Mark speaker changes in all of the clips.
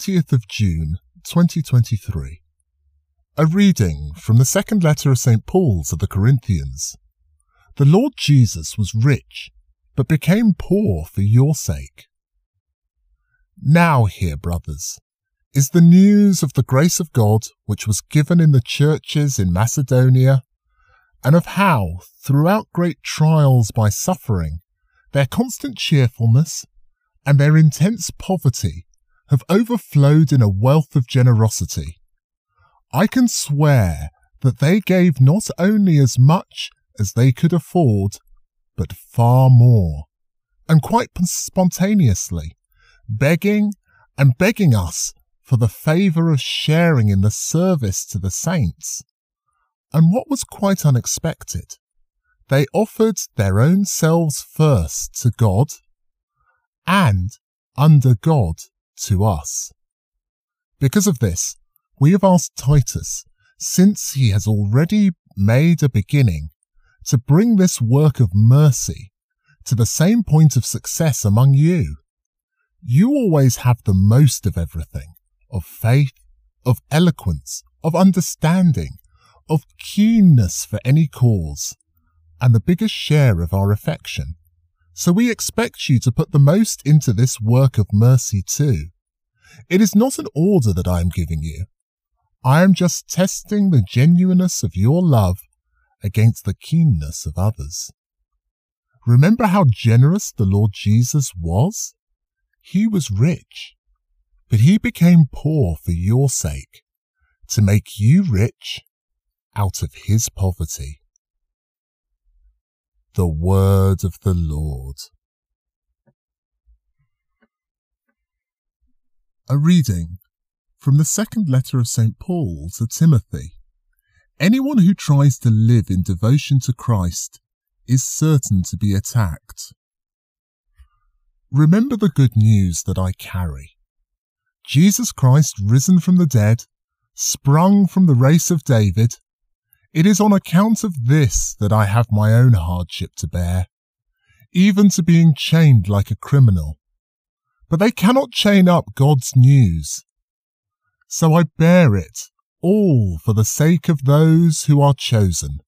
Speaker 1: 20th of June 2023. A reading from the second letter of St. Paul to the Corinthians. The Lord Jesus was rich, but became poor for your sake. Now, here, brothers, is the news of the grace of God which was given in the churches in Macedonia, and of how, throughout great trials by suffering, their constant cheerfulness and their intense poverty have overflowed in a wealth of generosity. I can swear that they gave not only as much as they could afford, but far more, and quite spontaneously, begging and begging us for the favour of sharing in the service to the saints. And what was quite unexpected, they offered their own selves first to God and under God to us. Because of this, we have asked Titus, since he has already made a beginning, to bring this work of mercy to the same point of success among you. You always have the most of everything of faith, of eloquence, of understanding, of keenness for any cause, and the biggest share of our affection. So we expect you to put the most into this work of mercy too. It is not an order that I am giving you. I am just testing the genuineness of your love against the keenness of others. Remember how generous the Lord Jesus was? He was rich, but he became poor for your sake, to make you rich out of his poverty. The word of the Lord. A reading from the second letter of St. Paul to Timothy. Anyone who tries to live in devotion to Christ is certain to be attacked. Remember the good news that I carry. Jesus Christ risen from the dead, sprung from the race of David. It is on account of this that I have my own hardship to bear, even to being chained like a criminal but they cannot chain up God's news. So I bear it all for the sake of those who are chosen,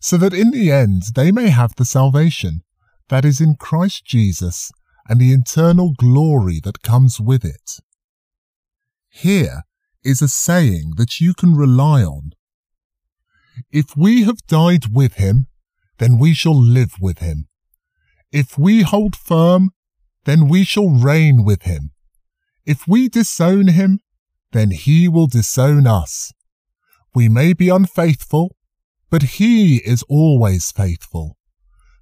Speaker 1: so that in the end they may have the salvation that is in Christ Jesus and the eternal glory that comes with it. Here is a saying that you can rely on. If we have died with him, then we shall live with him. If we hold firm, then we shall reign with him. If we disown him, then he will disown us. We may be unfaithful, but he is always faithful,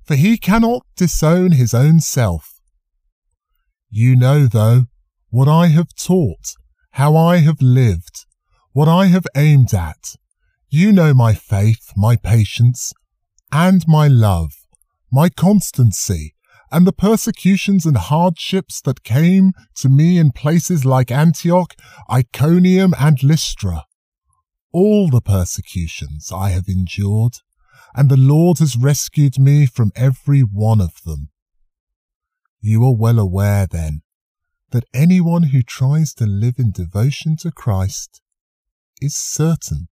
Speaker 1: for he cannot disown his own self. You know, though, what I have taught, how I have lived, what I have aimed at. You know my faith, my patience, and my love, my constancy, and the persecutions and hardships that came to me in places like Antioch, Iconium, and Lystra. All the persecutions I have endured, and the Lord has rescued me from every one of them. You are well aware, then, that anyone who tries to live in devotion to Christ is certain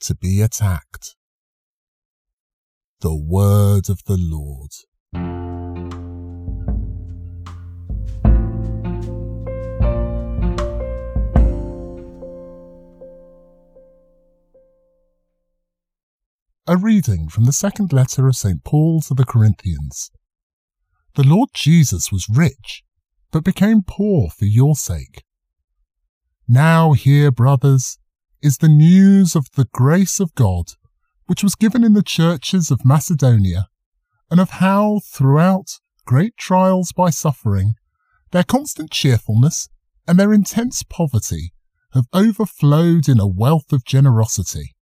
Speaker 1: to be attacked. The Word of the Lord. A reading from the second letter of St. Paul to the Corinthians. The Lord Jesus was rich, but became poor for your sake. Now, here, brothers, is the news of the grace of God, which was given in the churches of Macedonia, and of how, throughout great trials by suffering, their constant cheerfulness and their intense poverty have overflowed in a wealth of generosity.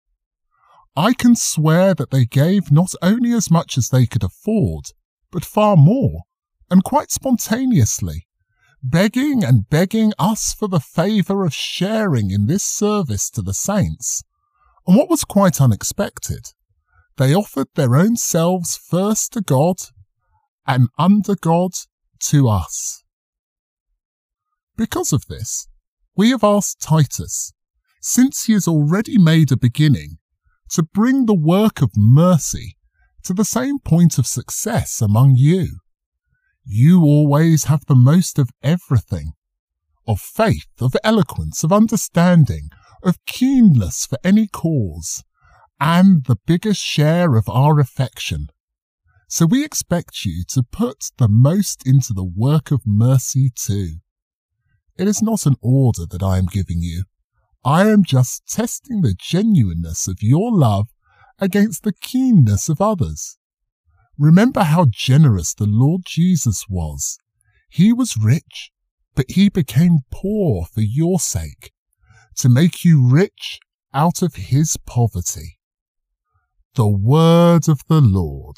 Speaker 1: I can swear that they gave not only as much as they could afford, but far more, and quite spontaneously, begging and begging us for the favour of sharing in this service to the saints. And what was quite unexpected, they offered their own selves first to God and under God to us. Because of this, we have asked Titus, since he has already made a beginning, to bring the work of mercy to the same point of success among you. You always have the most of everything of faith, of eloquence, of understanding, of keenness for any cause, and the biggest share of our affection. So we expect you to put the most into the work of mercy too. It is not an order that I am giving you. I am just testing the genuineness of your love against the keenness of others. Remember how generous the Lord Jesus was. He was rich, but he became poor for your sake, to make you rich out of his poverty. The word of the Lord.